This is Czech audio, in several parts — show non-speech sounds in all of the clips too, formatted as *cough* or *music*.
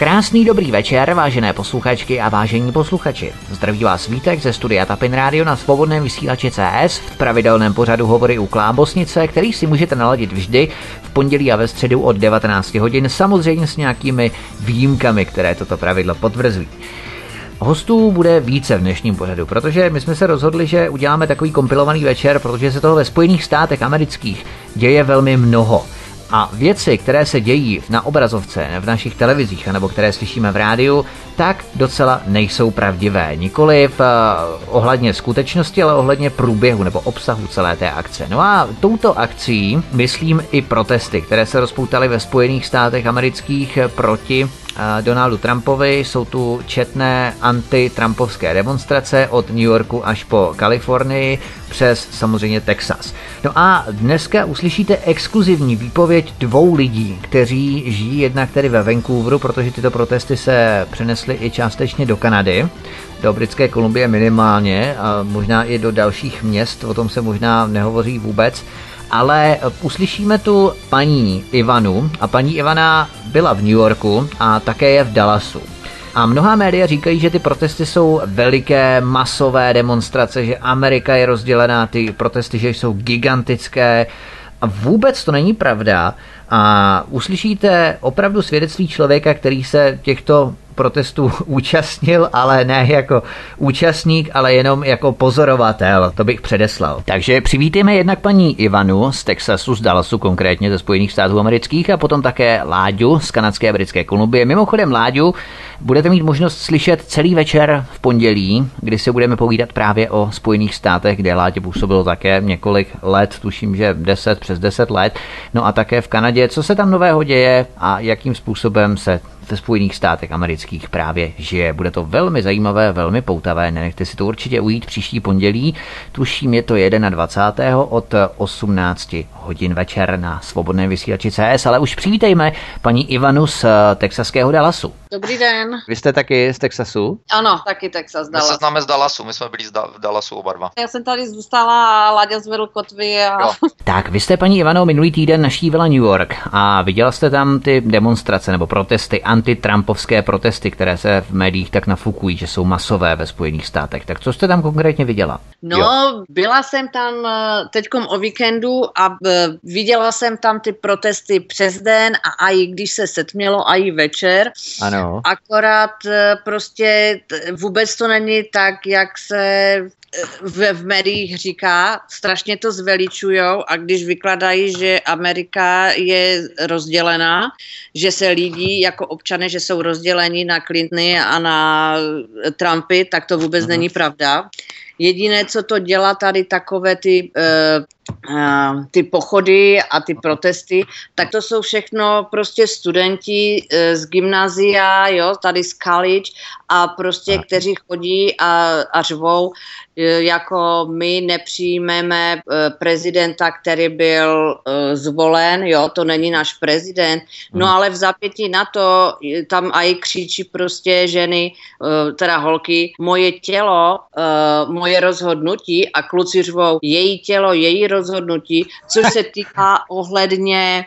Krásný dobrý večer, vážené posluchačky a vážení posluchači. Zdraví vás Vítek ze studia Tapin Radio na svobodném vysílači CS v pravidelném pořadu Hovory u Klábosnice, který si můžete naladit vždy v pondělí a ve středu od 19 hodin, samozřejmě s nějakými výjimkami, které toto pravidlo potvrzují. Hostů bude více v dnešním pořadu, protože my jsme se rozhodli, že uděláme takový kompilovaný večer, protože se toho ve Spojených státech amerických děje velmi mnoho. A věci, které se dějí na obrazovce, v našich televizích, nebo které slyšíme v rádiu, tak docela nejsou pravdivé. Nikoli v uh, ohledně skutečnosti, ale ohledně průběhu nebo obsahu celé té akce. No a touto akcí myslím i protesty, které se rozpoutaly ve Spojených státech amerických proti Donaldu Trumpovi. Jsou tu četné anti-trumpovské demonstrace od New Yorku až po Kalifornii přes samozřejmě Texas. No a dneska uslyšíte exkluzivní výpověď dvou lidí, kteří žijí jednak tedy ve Vancouveru, protože tyto protesty se přenesly i částečně do Kanady, do Britské Kolumbie minimálně a možná i do dalších měst, o tom se možná nehovoří vůbec ale uslyšíme tu paní Ivanu a paní Ivana byla v New Yorku a také je v Dallasu. A mnohá média říkají, že ty protesty jsou veliké, masové demonstrace, že Amerika je rozdělená, ty protesty, že jsou gigantické. A vůbec to není pravda. A uslyšíte opravdu svědectví člověka, který se těchto protestu *laughs* účastnil, ale ne jako účastník, ale jenom jako pozorovatel, to bych předeslal. Takže přivítejme jednak paní Ivanu z Texasu, z Dallasu konkrétně ze Spojených států amerických a potom také Láďu z kanadské a britské Kolumbie. Mimochodem Láďu budete mít možnost slyšet celý večer v pondělí, kdy se budeme povídat právě o Spojených státech, kde Láďa působilo také několik let, tuším, že 10 přes 10 let, no a také v Kanadě, co se tam nového děje a jakým způsobem se ve Spojených státech amerických právě žije. Bude to velmi zajímavé, velmi poutavé, nenechte si to určitě ujít příští pondělí. Tuším, je to 21. od 18 hodin večer na svobodném vysílači CS, ale už přivítejme paní Ivanu z texaského Dallasu. Dobrý den. Vy jste taky z Texasu? Ano, taky Texas, Dallas. My se známe z Dallasu, my jsme byli v Dallasu oba dva. Já jsem tady zůstala a Láďa zvedl kotvy a... Jo. *laughs* Tak, vy jste paní Ivano minulý týden naštívila New York a viděla jste tam ty demonstrace nebo protesty, antitrampovské protesty, které se v médiích tak nafukují, že jsou masové ve Spojených státech. Tak co jste tam konkrétně viděla? No, jo. byla jsem tam eh, teďkom o víkendu a eh, viděla jsem tam ty protesty přes den a i když se setmělo, a i večer. Ano. Akorát eh, prostě vůbec to není tak, jak se v, v médiích říká, strašně to zveličujou a když vykladají, že Amerika je rozdělená, že se lidi jako občané, že jsou rozděleni na Clintony a na Trumpy, tak to vůbec Aha. není pravda. Jediné, co to dělá tady takové ty uh, ty pochody a ty protesty, tak to jsou všechno prostě studenti e, z gymnázia, jo, tady z college a prostě, kteří chodí a, a řvou, jako my nepřijmeme e, prezidenta, který byl zvolen, jo, to není náš prezident, no hmm. ale v zapětí na to tam aj křičí prostě ženy, teda holky, moje tělo, moje rozhodnutí a kluci řvou, její tělo, její rozhodnutí, což se týká ohledně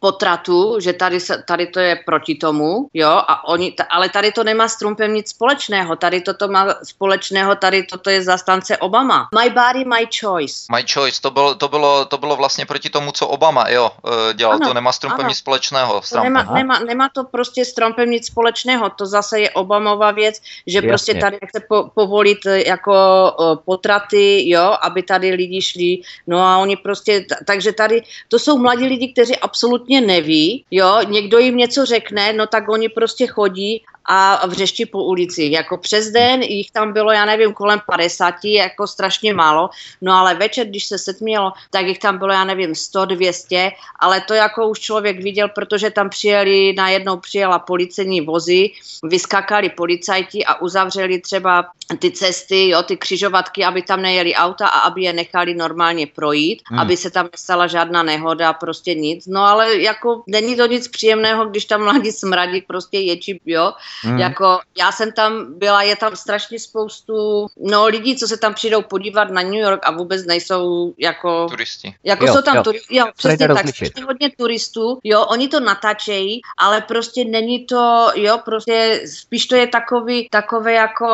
potratu, že tady, se, tady to je proti tomu, jo, a oni, t- ale tady to nemá s Trumpem nic společného, tady toto má společného, tady toto je zastance Obama. My body, my choice. My choice, to bylo, to bylo, to bylo vlastně proti tomu, co Obama, jo, eh, dělal, ano, to nemá s Trumpem ano. nic společného. S Trumpem. Nemá, nemá, nemá to prostě s Trumpem nic společného, to zase je Obamova věc, že Jasně. prostě tady chce po, povolit eh, jako uh, potraty, jo, aby tady lidi šli, no a oni prostě, t- takže tady, to jsou mladí lidi, kteří absolutně neví, jo, někdo jim něco řekne, no tak oni prostě chodí a vřešti po ulici. Jako přes den jich tam bylo, já nevím, kolem 50, jako strašně málo, no ale večer, když se setmělo, tak jich tam bylo, já nevím, 100, 200, ale to jako už člověk viděl, protože tam přijeli, najednou přijela policejní vozy, vyskakali policajti a uzavřeli třeba ty cesty, jo, ty křižovatky, aby tam nejeli auta a aby je nechali normálně projít, hmm. aby se tam nestala žádná nehoda, prostě nic. No ale jako není to nic příjemného, když tam mladí smradí prostě ječí, jo, Hmm. Jako já jsem tam byla, je tam strašně spoustu no, lidí, co se tam přijdou podívat na New York a vůbec nejsou jako... Turisti. Jako jo, jsou tam turisti, jo, přesně tak, strašně hodně turistů, jo, oni to natáčejí, ale prostě není to, jo, prostě spíš to je takový, takové jako,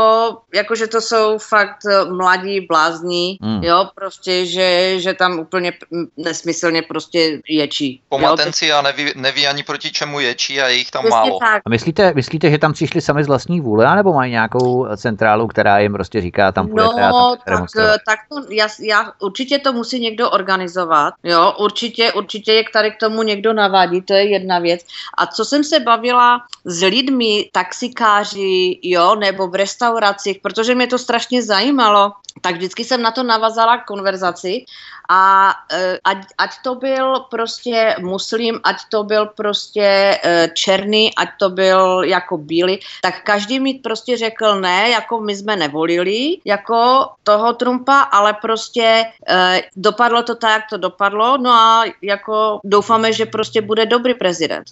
jako že to jsou fakt eh, mladí blázni, hmm. jo, prostě, že, že tam úplně nesmyslně prostě ječí. Pomatenci jo, a neví, neví ani proti čemu ječí a je jich tam málo. Tak. A myslíte, myslíte, že tam přišli sami z vlastní vůle, nebo mají nějakou centrálu, která jim prostě říká, tam půjdete no, tak, tak to, já, já, určitě to musí někdo organizovat, jo, určitě, určitě je tady k tomu někdo navádí, to je jedna věc. A co jsem se bavila s lidmi, taxikáři, jo, nebo v restauracích, protože mě to strašně zajímalo, tak vždycky jsem na to navazala konverzaci a e, ať, ať to byl prostě muslim, ať to byl prostě e, černý, ať to byl jako bílý, tak každý mi prostě řekl ne, jako my jsme nevolili jako toho Trumpa, ale prostě e, dopadlo to tak, jak to dopadlo, no a jako doufáme, že prostě bude dobrý prezident.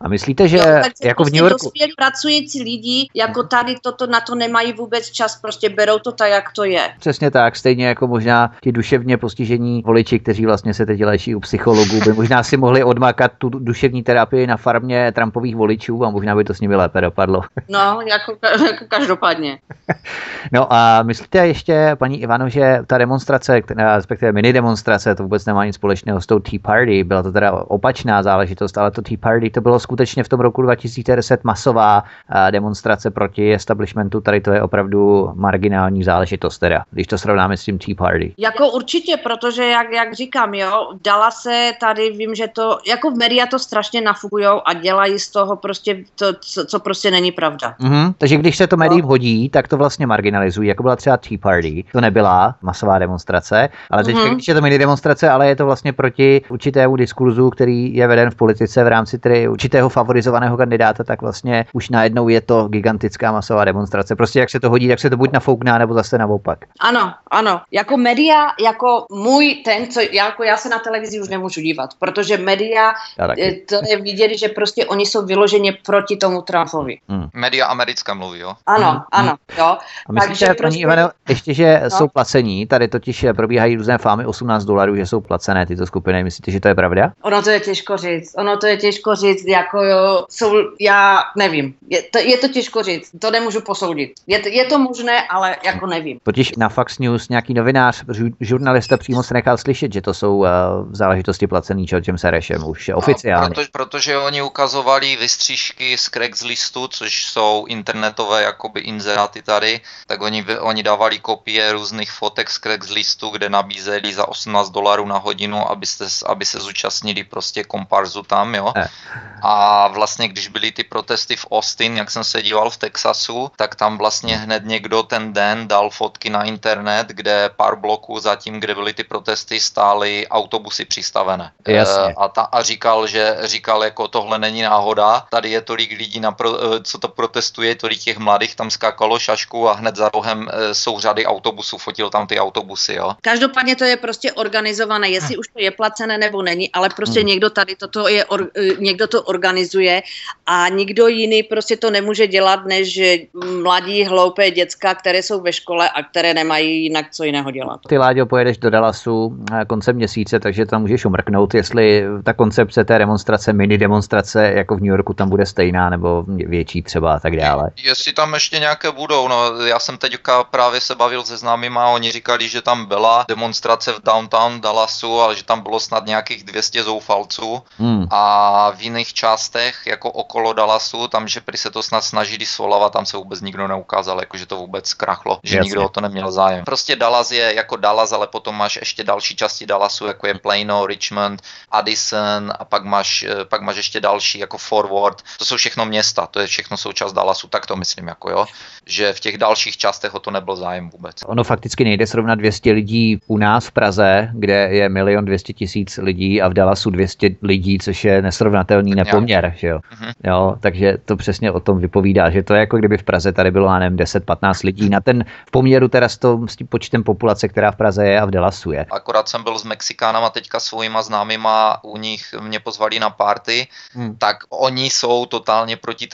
A myslíte, že jo, jako prostě v New Yorku... Dospělí pracující lidi, jako tady toto na to nemají vůbec čas, prostě berou to tak, jak to je. Přesně tak, stejně jako možná ti duševně postižení voliči, kteří vlastně se teď léčí u psychologů, by možná si mohli odmakat tu duševní terapii na farmě Trumpových voličů a možná by to s nimi lépe dopadlo. *laughs* No, jako, jako každopádně. *laughs* No a myslíte ještě, paní Ivano, že ta demonstrace, respektive mini demonstrace, to vůbec nemá nic společného s tou Tea Party, byla to teda opačná záležitost, ale to Tea Party to bylo skutečně v tom roku 2010 masová demonstrace proti establishmentu, tady to je opravdu marginální záležitost teda, když to srovnáme s tím Tea Party. Jako určitě, protože jak, jak říkám, jo, dala se tady, vím, že to, jako v média to strašně nafugujou a dělají z toho prostě to, co, co prostě není pravda. Mm-hmm. Takže když se to médiím no. hodí, tak to vlastně marginalizují, jako byla třeba Tea Party. To nebyla masová demonstrace, ale teď, mm-hmm. když je to mini demonstrace, ale je to vlastně proti určitému diskurzu, který je veden v politice v rámci tedy určitého favorizovaného kandidáta, tak vlastně už najednou je to gigantická masová demonstrace. Prostě jak se to hodí, tak se to buď nafoukná, nebo zase naopak. Ano, ano. Jako média, jako můj ten, co jako já se na televizi už nemůžu dívat, protože média, eh, to je vidět, že prostě oni jsou vyloženě proti tomu Trumpovi. Hmm. Média americká mluví, jo? Ano, hmm. ano, jo. A myslíte, Takže paní prostě... Ivano, ještě, že no. jsou placení, tady totiž probíhají různé fámy 18 dolarů, že jsou placené tyto skupiny, myslíte, že to je pravda? Ono to je těžko říct, ono to je těžko říct, jako jo, jsou, já nevím, je to, je to těžko říct, to nemůžu posoudit. Je to, je to možné, ale jako nevím. Totiž na Fox News nějaký novinář, žurnalista přímo se nechal slyšet, že to jsou uh, v záležitosti placený Georgem Serešem už oficiálně. Proto, protože oni ukazovali vystřížky z Craigslist,u což jsou internetové jakoby inzeráty tady, tak oni, oni dávali kopie různých fotek z Craigslist,u kde nabízeli za 18 dolarů na hodinu, abyste, aby se zúčastnili prostě komparzu tam, jo. A vlastně, když byly ty protesty v Austin, jak jsem se díval v Texasu, tak tam vlastně hned někdo ten den dal fotky na internet, kde pár bloků zatím, kde byly ty protesty, stály autobusy přistavené. Jasně. E, a, ta, a říkal, že říkal, jako tohle není náhoda, tady je tolik lidí, na pro, e, co to protestuje, tolik těch mladých tam skákalo šašku a hned za rohem e, jsou řady autobusů, fotil tam ty autobusy, jo. Každopádně to je prostě organizované, jestli už to je placené nebo není, ale prostě hmm. někdo tady toto je, or, někdo to organizuje a nikdo jiný prostě to nemůže dělat, než mladí hloupé děcka, které jsou ve škole a které nemají jinak co jiného dělat. Ty, Láďo, pojedeš do Dallasu eh, koncem měsíce, takže tam můžeš umrknout, jestli ta koncepce té demonstrace, mini demonstrace, jako v New Yorku, tam bude stejná nebo větší třeba a tak dále. Jestli tam ještě nějaké budou, no já jsem teďka právě se bavil se známýma, oni říkali, že tam byla demonstrace v downtown Dallasu, ale že tam bylo snad nějakých 200 zoufalců hmm. a v jiných částech, jako okolo Dallasu, tam, že prý se to snad snažili svolavat, tam se vůbec nikdo neukázal, jako že to vůbec krachlo, že Jasně. nikdo o to neměl zájem. Prostě Dallas je jako Dallas, ale potom máš ještě další části Dallasu, jako je Plano, Richmond, Addison a pak máš, eh, pak máš ještě další, jako Forward. To jsou všechno města, to je všechno součást Dallasu, tak to myslím, jako jo, že v těch dalších částech o to nebyl zájem vůbec. Ono fakticky nejde srovnat 200 lidí u nás v Praze, kde je milion 200 tisíc lidí a v Dallasu 200 lidí, což je nesrovnatelný nepoměr, že jo? Mm-hmm. jo. Takže to přesně o tom vypovídá, že to je jako kdyby v Praze tady bylo, já nevím, 10-15 lidí na ten v poměru teda s, to, s tím počtem populace, která v Praze je a v Dallasu je. Akorát jsem byl s Mexikánama teďka svojima známýma, u nich mě pozvali na party, hmm. tak oni jsou totálně proti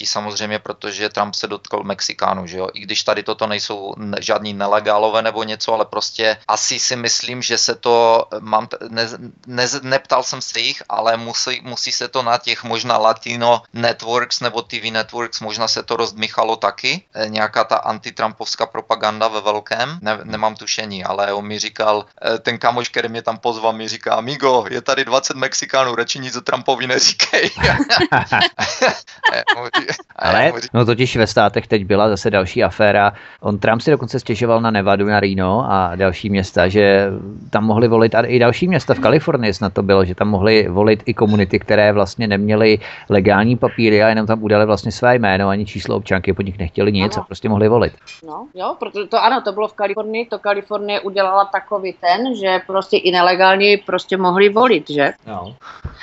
trumpští samozřejmě, protože Trump se dotkl Mexikánu, že jo, i když tady toto nejsou žádní nelegálové nebo něco, ale prostě asi si myslím, že se to, mám, ne, ne, neptal jsem se jich, ale musí, musí se to na těch možná Latino Networks nebo TV Networks, možná se to rozdmíchalo taky, eh, nějaká ta antitrampovská propaganda ve velkém, ne, nemám tušení, ale on mi říkal, eh, ten kamoš, který mě tam pozval, mi říká, amigo, je tady 20 Mexikánů, radši nic o Trumpovi neříkej. *laughs* ale, no totiž ve státech teď byla zase další aféra, on Trump si dokonce stěžoval na Nevadu, na Reno a další města, že tam mohli volit a i další města v Kalifornii snad to bylo, že tam mohli volit i komunity, které vlastně neměly legální papíry a jenom tam udali vlastně své jméno ani číslo občanky, po nich nechtěli nic ano. a prostě mohli volit. No, jo, protože to ano, to bylo v Kalifornii, to Kalifornie udělala takový ten, že prostě i nelegálně prostě mohli volit, že? No.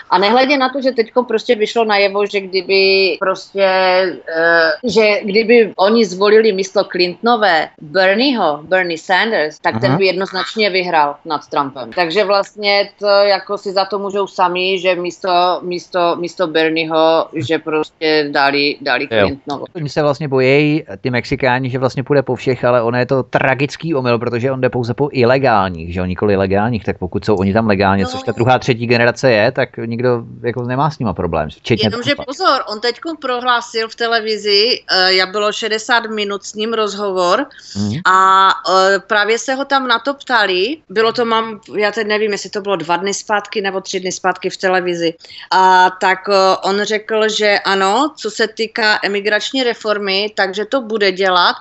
A nehledě na to, že teď prostě vyšlo najevo, že kdyby prostě, uh, že kdyby oni zvolili místo Clintonové Bernieho, Bernie Sanders, tak uh-huh. ten by jednoznačně vyhrál nad Trumpem. Takže vlastně to jako si za to můžou sami, že místo, místo, místo Bernieho, že prostě dali, dali Clintonovo. Oni se vlastně bojí, ty Mexikáni, že vlastně půjde po všech, ale ono je to tragický omyl, protože on jde pouze po ilegálních, že on nikoli legálních, tak pokud jsou oni tam legálně, no. což ta druhá, třetí generace je, tak nikdo jako nemá s nima problém. Jenomže pozor, on teď prohlásil v televizi, uh, já bylo 60 minut s ním rozhovor mm. a uh, právě se ho tam na to ptali, bylo to mám, já teď nevím, jestli to bylo dva dny zpátky nebo tři dny zpátky v televizi, a tak uh, on řekl, že ano, co se týká emigrační reformy, takže to bude dělat,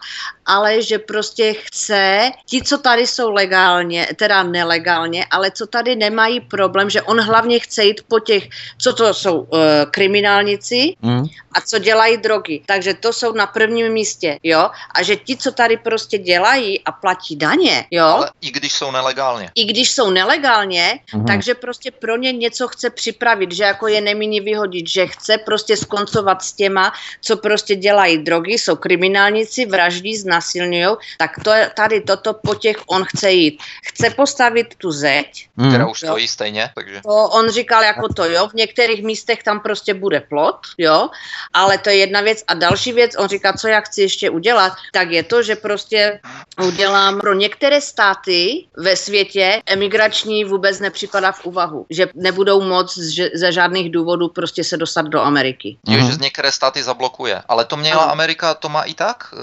ale že prostě chce, ti, co tady jsou legálně, teda nelegálně, ale co tady nemají problém, že on hlavně chce jít po těch, co to jsou uh, kriminálnici mm. a co dělají drogy. Takže to jsou na prvním místě, jo. A že ti, co tady prostě dělají a platí daně, jo. Ale i když jsou nelegálně. I když jsou nelegálně, mm. takže prostě pro ně něco chce připravit, že jako je nemíní vyhodit, že chce prostě skoncovat s těma, co prostě dělají drogy, jsou kriminálníci, vraždí, znasilňují, tak to je tady toto po těch on chce jít. Chce postavit tu zeď. Mm. Která už stojí stejně, takže. To on říkal jako to, jo, v některých místech tam prostě bude plot, jo, ale to je jedna věc. A další věc, on říká, co já chci ještě udělat, tak je to, že prostě udělám pro některé státy ve světě emigrační vůbec nepřipadá v úvahu, že nebudou moc ze žádných důvodů prostě se dostat do Ameriky. Jo, že z některé státy zablokuje, ale to měla ano. Amerika, to má i tak,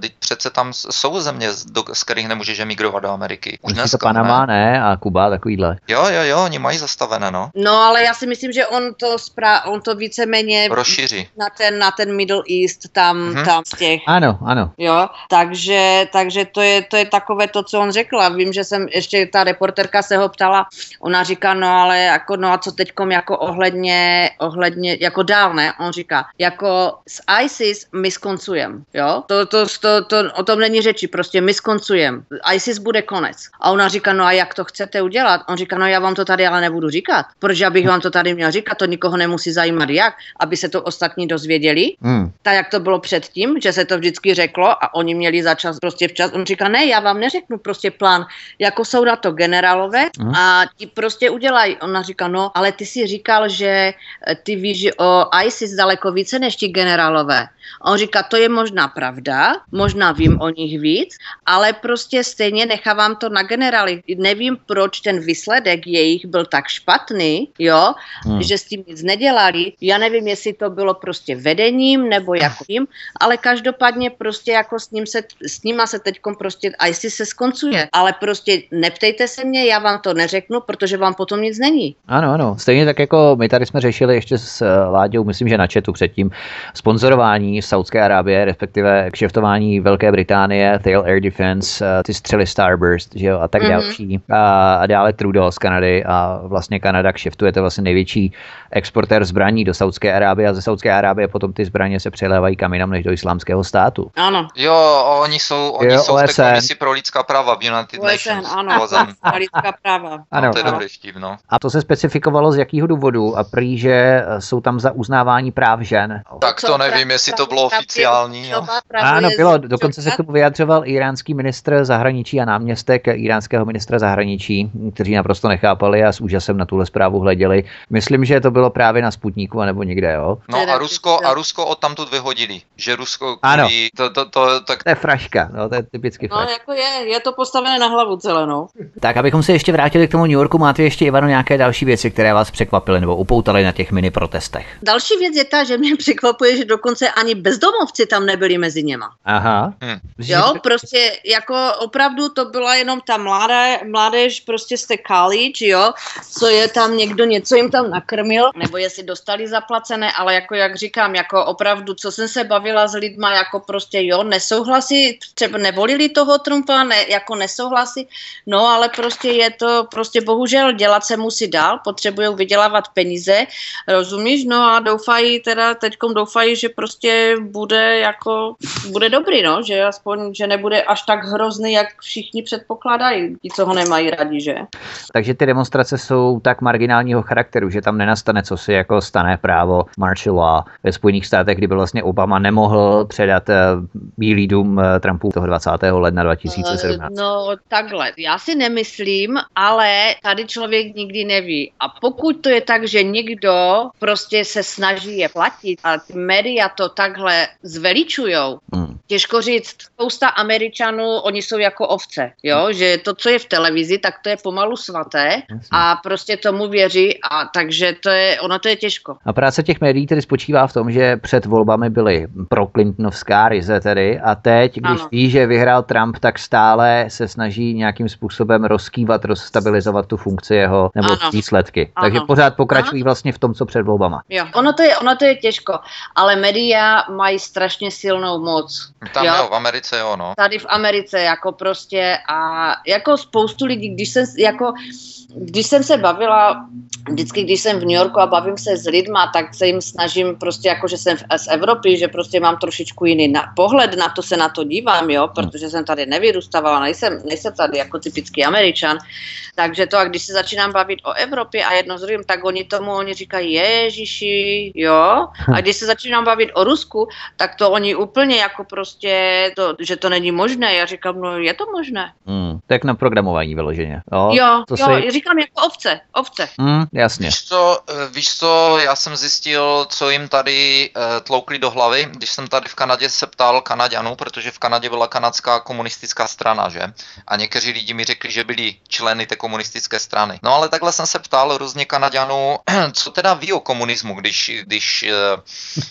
teď přece tam jsou země, do, z kterých nemůžeš emigrovat do Ameriky. Už dneska, to Panama ne? ne a Kuba takovýhle. Jo, jo, jo, oni mají zastavené, no. No, ale já si myslím, že on to, spra- on to víceméně rozšíří. Na ten, na ten Middle East tam, mm-hmm. tam z těch. Ano, ano. Jo, takže, takže to, je, to je takové to, co on řekl. A vím, že jsem ještě ta reporterka se ho ptala, ona říká, no ale jako, no a co teďkom jako ohledně, ohledně, jako dál, ne? On říká, jako s ISIS my skoncujeme, jo? To, to, to, to, o tom není řeči, prostě my skoncujeme. ISIS bude konec. A ona říká, no a jak to chcete udělat? On říká, no já vám to tady ale nebudu říkat, protože abych vám to tady měl říkat, to nikoho nemusí zajímat jak, aby se to ostatní dozvěděli. Hmm. Tak jak to bylo předtím, že se to vždycky řeklo a oni měli začas prostě včas. On říká, ne, já vám neřeknu prostě plán, jako jsou na to generálové hmm. a ti prostě udělají. Ona říká, no, ale ty si říkal, že ty víš o ISIS daleko více než ti generálové. A on říká, to je možná pravda, možná vím o nich víc, ale prostě stejně nechávám to na generály. Nevím, proč ten výsledek jejich byl tak špatný, jo, hmm. že s tím nic nedělali. Já nevím, jestli to bylo prostě vedením nebo jakým, ale každopádně prostě jako s, ním se, s nima se teď prostě, a jestli se skoncuje, ale prostě neptejte se mě, já vám to neřeknu, protože vám potom nic není. Ano, ano, stejně tak jako my tady jsme řešili ještě s eh, Láďou, myslím, že na chatu předtím, sponzorování Saudské Arábie, respektive kšeftování Velké Británie, Tail Air Defense, eh, ty střely Starburst, že jo, a tak mm-hmm. další. A, a dále Trudeau z Kanady a vlastně Kanada kšeftuje, to vlastně největší exportér zbraní do Saudské Arábie a ze Saudské Arábie potom ty zbraně se přelévají kam jinam než do islámského státu. Ano. Jo, oni jsou, oni jo, jsou OSN. v té komisi pro lidská práva v United OSN, Nations. Ano, *laughs* lidská práva. Ano. No, to je dobrý vtip, no. A to se specifikovalo z jakého důvodu a prý, že jsou tam za uznávání práv žen. Tak to nevím, jestli to bylo oficiální. Ano, bylo. Dokonce se k tomu vyjadřoval iránský ministr zahraničí a náměstek iránského ministra zahraničí, kteří naprosto nechápali a s úžasem na tuhle zprávu hleděli. Myslím, že to bylo právě na Sputníku nebo někde, jo? No a Rusko, a Rusko od tamtud vyhodili. Že Rusko ano. to, to, to, tak... to je fraška, no, to je typicky fraška. No, jako je, je to postavené na hlavu celé, no. Tak, abychom se ještě vrátili k tomu New Yorku, máte ještě, Ivano, nějaké další věci, které vás překvapily nebo upoutaly na těch mini protestech? Další věc je ta, že mě překvapuje, že dokonce ani bezdomovci tam nebyli mezi něma. Aha. Hm. Jo, prostě jako opravdu to byla jenom ta mladé, mládež prostě z té college, jo, co je tam někdo něco jim tam nakrmil, nebo jestli dostali zaplacené, ale jako jak říkám, jako opravdu, co jsem se bavila s lidma, jako prostě jo, nesouhlasí, třeba nevolili toho Trumpa, ne, jako nesouhlasí, no ale prostě je to, prostě bohužel dělat se musí dál, potřebují vydělávat peníze, rozumíš, no a doufají teda, teďkom doufají, že prostě bude jako, bude dobrý, no, že aspoň, že nebude až tak hrozný, jak všichni předpokládají, ti, co ho nemají rádi, že? Takže ty demonstrace jsou tak marginálního charakteru, že tam nenastane co si jako stane právo martial law. ve Spojených státech, kdy byl vlastně Obama nemohl předat uh, Bílý dům uh, Trumpu toho 20. ledna 2017. No takhle, já si nemyslím, ale tady člověk nikdy neví. A pokud to je tak, že někdo prostě se snaží je platit a ty média to takhle zveličujou, hmm. těžko říct, spousta Američanů, oni jsou jako ovce, jo, hmm. že to, co je v televizi, tak to je pomalu svaté a prostě tomu věří a takže to je, ono to je těžko. A práce těch médií tedy spočívá v tom, že před volbami byly pro Clintonovská ryze tedy a teď, když ano. ví, že vyhrál Trump, tak stále se snaží nějakým způsobem rozkývat, rozstabilizovat tu funkci jeho nebo ano. výsledky. Ano. Takže pořád pokračují ano. vlastně v tom, co před volbama. Jo, ono to je, ono to je těžko, ale média mají strašně silnou moc. Tam jo? jo, v Americe jo, no. Tady v Americe jako prostě a jako spoustu lidí, když se jako když jsem se bavila, vždycky, když jsem v New Yorku a bavím se s lidma, tak se jim snažím prostě jako, že jsem z Evropy, že prostě mám trošičku jiný na, pohled na to, se na to dívám, jo, protože jsem tady nevyrůstávala, nejsem, nejsem tady jako typický Američan, takže to a když se začínám bavit o Evropě a jedno z druhým, tak oni tomu, oni říkají Ježiši, jo, a když se začínám bavit o Rusku, tak to oni úplně jako prostě, to, že to není možné, já říkám, no je to možné. Hmm, tak na programování vyloženě. Jo, jo, to jo si říkám jako ovce, ovce. Mm, jasně. Víš co, eh, víš co, já jsem zjistil, co jim tady uh, tloukli do hlavy, když jsem tady v Kanadě se ptal Kanaďanů, protože v Kanadě byla kanadská komunistická strana, že? A někteří lidi mi řekli, že byli členy té komunistické strany. No ale takhle jsem se ptal různě Kanaďanů, *clears throat* co teda ví o komunismu, když, když uh,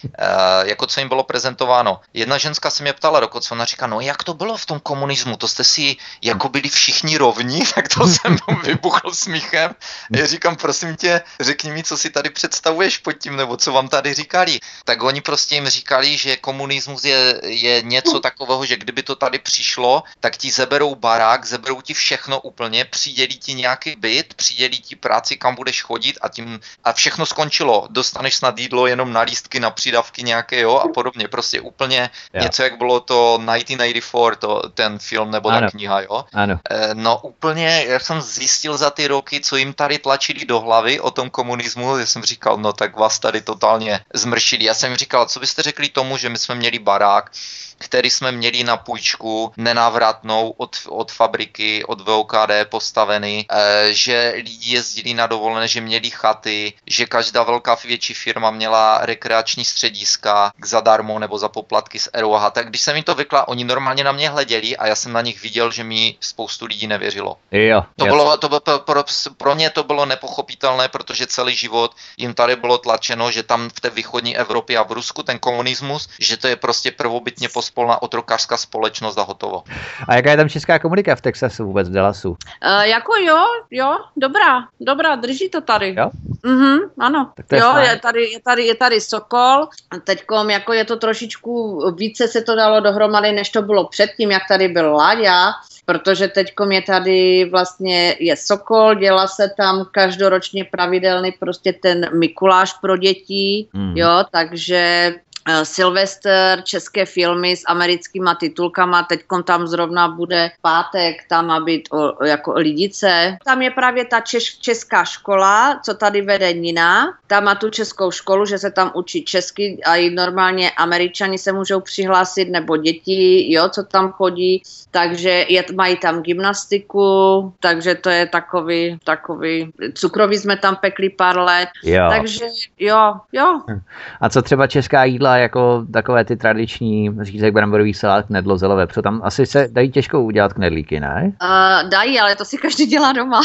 uh, jako co jim bylo prezentováno. Jedna ženská se mě ptala dokonce, ona říká, no jak to bylo v tom komunismu, to jste si jako byli všichni rovní, *laughs* tak to jsem vybuchl smíchem. Já říkám, prosím tě, řekni mi, co si tady představuješ pod tím, nebo co vám tady říkali. Tak oni prostě jim říkali, že komunismus je, je něco takového, že kdyby to tady přišlo, tak ti zeberou barák, zeberou ti všechno úplně, přidělí ti nějaký byt, přidělí ti práci, kam budeš chodit a tím a všechno skončilo. Dostaneš snad jídlo jenom na lístky, na přidavky nějaké, jo, a podobně. Prostě úplně jo. něco, jak bylo to 1984, to, ten film nebo ano. ta kniha, jo. Ano. E, no úplně, já jsem zjistil za ty roky, co jim tady tlačili do hlavy o tom komunismu, já jsem říkal, no tak vás tady totálně zmršili. Já jsem říkal, co byste řekli tomu, že my jsme měli barák, který jsme měli na půjčku nenávratnou od, od fabriky, od VOKD postavený, e, že lidi jezdili na dovolené, že měli chaty, že každá velká větší firma měla rekreační střediska k zadarmo nebo za poplatky z ROH. Tak když jsem jim to vykla, oni normálně na mě hleděli a já jsem na nich viděl, že mi spoustu lidí nevěřilo. Jo, to bylo, to bylo, pro, pro mě to bylo nepochopitelné, protože celý život jim tady bylo tlačeno, že tam v té východní Evropě a v Rusku ten komunismus, že to je prostě prvobytně pos pospolná otrokářská společnost a hotovo. A jaká je tam česká komunika v Texasu vůbec, v Dallasu? Uh, jako jo, jo, dobrá, dobrá, drží to tady. Jo? Mhm, ano. Tak jo, je tady, je, tady, je tady Sokol. Teďkom jako je to trošičku, více se to dalo dohromady, než to bylo předtím, jak tady byl Láďa, protože teďkom je tady vlastně je Sokol, dělá se tam každoročně pravidelný prostě ten Mikuláš pro děti, mm. jo, takže Silvester, české filmy s americkýma titulkama, teď tam zrovna bude pátek, tam má být o, jako lidice. Tam je právě ta češ, česká škola, co tady vede Nina. Tam má tu českou školu, že se tam učí česky a i normálně američani se můžou přihlásit, nebo děti, jo, co tam chodí. Takže je, mají tam gymnastiku, takže to je takový, takový, cukroví jsme tam pekli pár let. Jo. Takže jo, jo. A co třeba česká jídla jídla, jako takové ty tradiční řízek bramborový salát, knedlo, zelové vepřo, tam asi se dají těžko udělat knedlíky, ne? Uh, dají, ale to si každý dělá doma.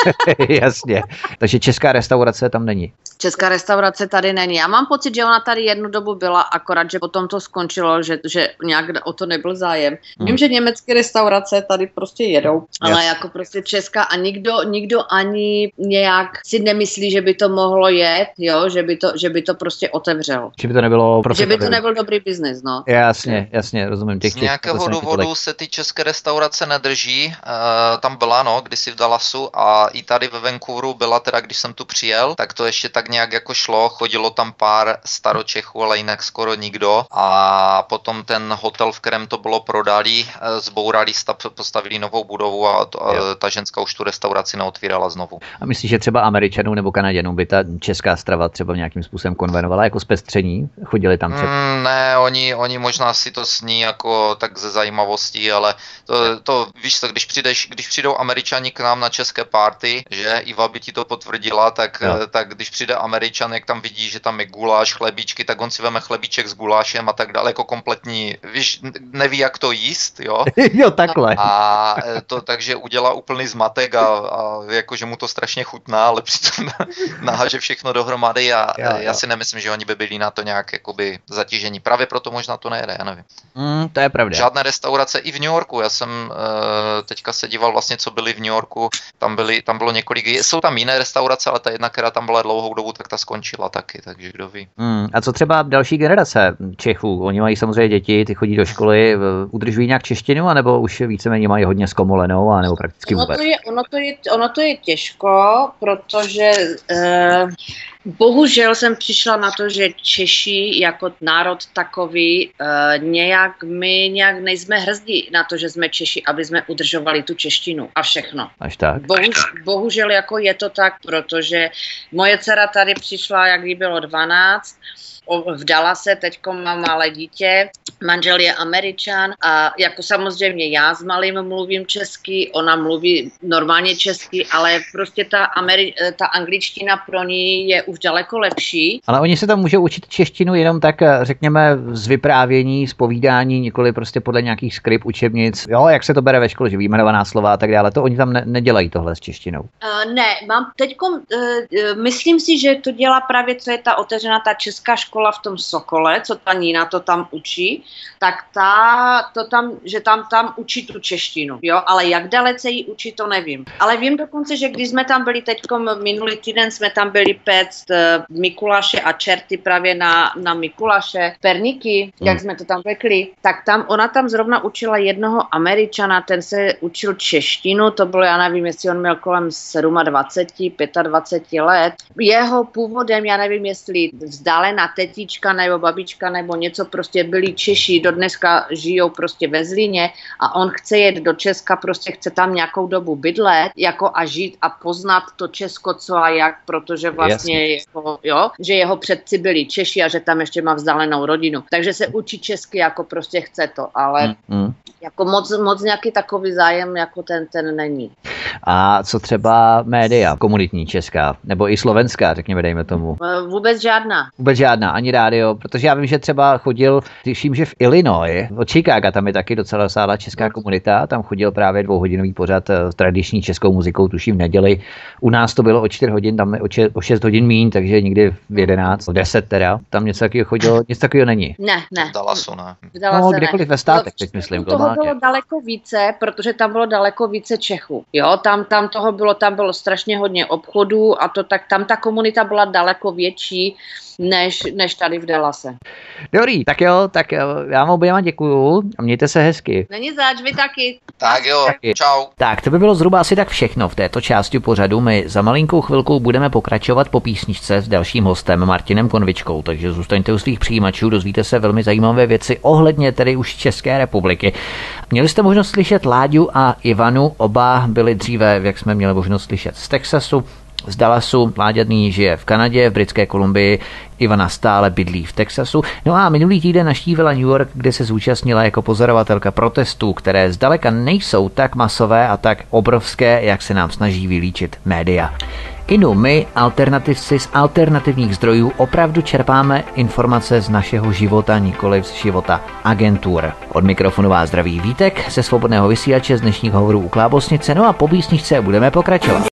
*laughs* Jasně. Takže česká restaurace tam není. Česká restaurace tady není. Já mám pocit, že ona tady jednu dobu byla, akorát, že potom to skončilo, že, že nějak o to nebyl zájem. Hmm. Vím, že německé restaurace tady prostě jedou, ale jako prostě česká a nikdo, nikdo ani nějak si nemyslí, že by to mohlo jet, jo, že by to, že by to prostě otevřel. Že by to nebylo Že by to nebyl dobrý biznis, no. Jasně, jasně, rozumím. Těch, Z nějakého důvodu se ty české restaurace nedrží. Uh, tam byla, no, kdysi v Dallasu a i tady ve Vancouveru byla teda, když jsem tu přijel, tak to ještě tak nějak jako šlo, chodilo tam pár staročechů, ale jinak skoro nikdo a potom ten hotel, v kterém to bylo prodali, eh, zbourali, postavili novou budovu a to, ta ženská už tu restauraci neotvírala znovu. A myslíš, že třeba Američanům nebo Kanaděnům by ta česká strava třeba nějakým způsobem konvenovala jako zpestření? Chodili tam třeba? Mm, ne, oni, oni možná si to sní jako tak ze zajímavostí, ale to, to víš co, když, přijdeš, když přijdou Američani k nám na české party, že Iva by ti to potvrdila, tak, tak když přijde Američan, jak tam vidí, že tam je guláš, chlebíčky, tak on si veme chlebíček s gulášem a tak dále, jako kompletní, víš, neví, jak to jíst, jo? *laughs* jo, takhle. A e, to takže udělá úplný zmatek a, a jako, že mu to strašně chutná, ale přitom *laughs* naháže všechno dohromady a jo, jo. já si nemyslím, že oni by byli na to nějak jakoby zatížení. Právě proto možná to nejde, já nevím. Mm, to je pravda. Žádné restaurace i v New Yorku. Já jsem uh, teďka se díval vlastně, co byly v New Yorku. Tam, byly, tam bylo několik, jsou tam jiné restaurace, ale ta jedna, která tam byla dlouhou dobu, tak ta skončila taky, takže kdo ví. Mm, a co třeba další generace Čechů? Oni mají samozřejmě děti, ty chodí do školy, udržují nějak češtinu, anebo už víceméně mají hodně zkomolenou, anebo prakticky vůbec? Ono to je, ono to je, ono to je těžko, protože uh, Bohužel jsem přišla na to, že Češi jako národ takový uh, nějak, my nějak nejsme hrzdí na to, že jsme Češi, aby jsme udržovali tu češtinu a všechno. Až tak. Bohuž, bohužel jako je to tak, protože moje dcera tady přišla, jak jí bylo 12, v Dallase, teď mám malé dítě, manžel je američan a jako samozřejmě já s malým mluvím česky, ona mluví normálně česky, ale prostě ta, Ameri- ta angličtina pro ní je už daleko lepší. Ale oni se tam můžou učit češtinu jenom tak, řekněme, z vyprávění, z povídání, nikoli prostě podle nějakých skript, učebnic, jo, jak se to bere ve škole, že výjmenovaná slova a tak dále, to oni tam ne- nedělají tohle s češtinou. Uh, ne, mám teď, uh, myslím si, že to dělá právě, co je ta otevřená ta česká škola škola v tom Sokole, co ta Nína to tam učí, tak ta, to tam, že tam, tam učí tu češtinu, jo, ale jak dalece ji učí, to nevím. Ale vím dokonce, že když jsme tam byli teď minulý týden, jsme tam byli pect uh, Mikuláše a čerty právě na, na Mikuláše, perníky, hmm. jak jsme to tam řekli, tak tam, ona tam zrovna učila jednoho Američana, ten se učil češtinu, to bylo, já nevím, jestli on měl kolem 27, 25 let. Jeho původem, já nevím, jestli vzdálená tetička nebo babička nebo něco, prostě byli Češi, do dneska žijou prostě ve Zlíně a on chce jet do Česka, prostě chce tam nějakou dobu bydlet jako a žít a poznat to Česko, co a jak, protože vlastně jeho, jo, že jeho předci byli Češi a že tam ještě má vzdálenou rodinu. Takže se učí česky, jako prostě chce to, ale mm, mm. jako moc, moc nějaký takový zájem, jako ten, ten není. A co třeba média, komunitní česká, nebo i slovenská, řekněme, dejme tomu? Vůbec žádná. Vůbec žádná, ani rádio, protože já vím, že třeba chodil, tuším, že v Illinois, od Chicago, tam je taky docela sála česká komunita, tam chodil právě dvouhodinový pořad s eh, tradiční českou muzikou, tuším v neděli. U nás to bylo o 4 hodin, tam je o 6 hodin míň, takže někdy v 11, v 10 teda. Tam něco takového chodilo, *laughs* nic takového není. Ne, ne. V Dallasu, ne. V Dallasu, no, kdekoliv ve státech, teď myslím. Toho bylo daleko více, protože tam bylo daleko více Čechů. Jo, tam, tam toho bylo, tam bylo strašně hodně obchodů a to tak, tam ta komunita byla daleko větší než, než tady v Dallase. Dobrý, tak jo, tak jo, já vám oběma děkuju a mějte se hezky. Není zač, vy taky. Tak jo, taky. čau. Tak to by bylo zhruba asi tak všechno v této části pořadu. My za malinkou chvilkou budeme pokračovat po písničce s dalším hostem Martinem Konvičkou, takže zůstaňte u svých přijímačů, dozvíte se velmi zajímavé věci ohledně tedy už České republiky. Měli jste možnost slyšet Láďu a Ivanu, oba byli dříve, jak jsme měli možnost slyšet z Texasu, z Dallasu, Láďadný žije v Kanadě, v Britské Kolumbii, Ivana stále bydlí v Texasu. No a minulý týden naštívila New York, kde se zúčastnila jako pozorovatelka protestů, které zdaleka nejsou tak masové a tak obrovské, jak se nám snaží vylíčit média. Inu my, alternativci z alternativních zdrojů, opravdu čerpáme informace z našeho života, nikoli z života agentur. Od mikrofonu vás zdraví Vítek ze svobodného vysílače z dnešních hovorů u Klábosnice, no a po budeme pokračovat.